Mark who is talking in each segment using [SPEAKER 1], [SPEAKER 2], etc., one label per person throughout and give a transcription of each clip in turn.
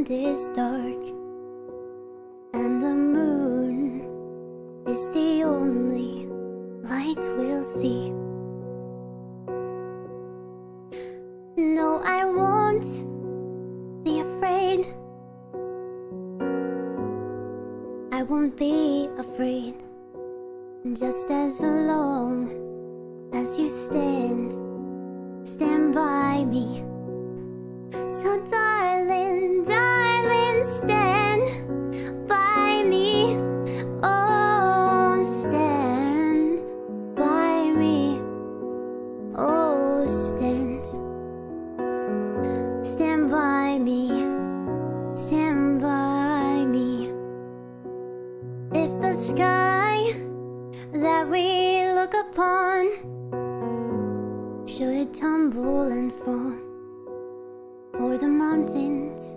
[SPEAKER 1] land is dark And the moon is the only light we'll see. No, I won't be afraid. I won't be afraid. Just as long as you stand Stand by me. So darling stand by me. Oh, stand by me. Oh, stand. Stand by me. Stand by me. If the sky that we look upon should tumble and fall, or the mountains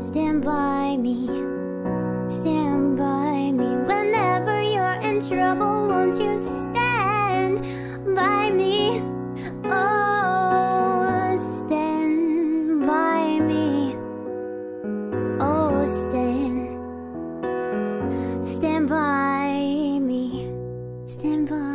[SPEAKER 1] Stand by me, stand by me. Whenever you're in trouble, won't you stand by me? Oh, stand by me. Oh, stand, stand by me. Stand by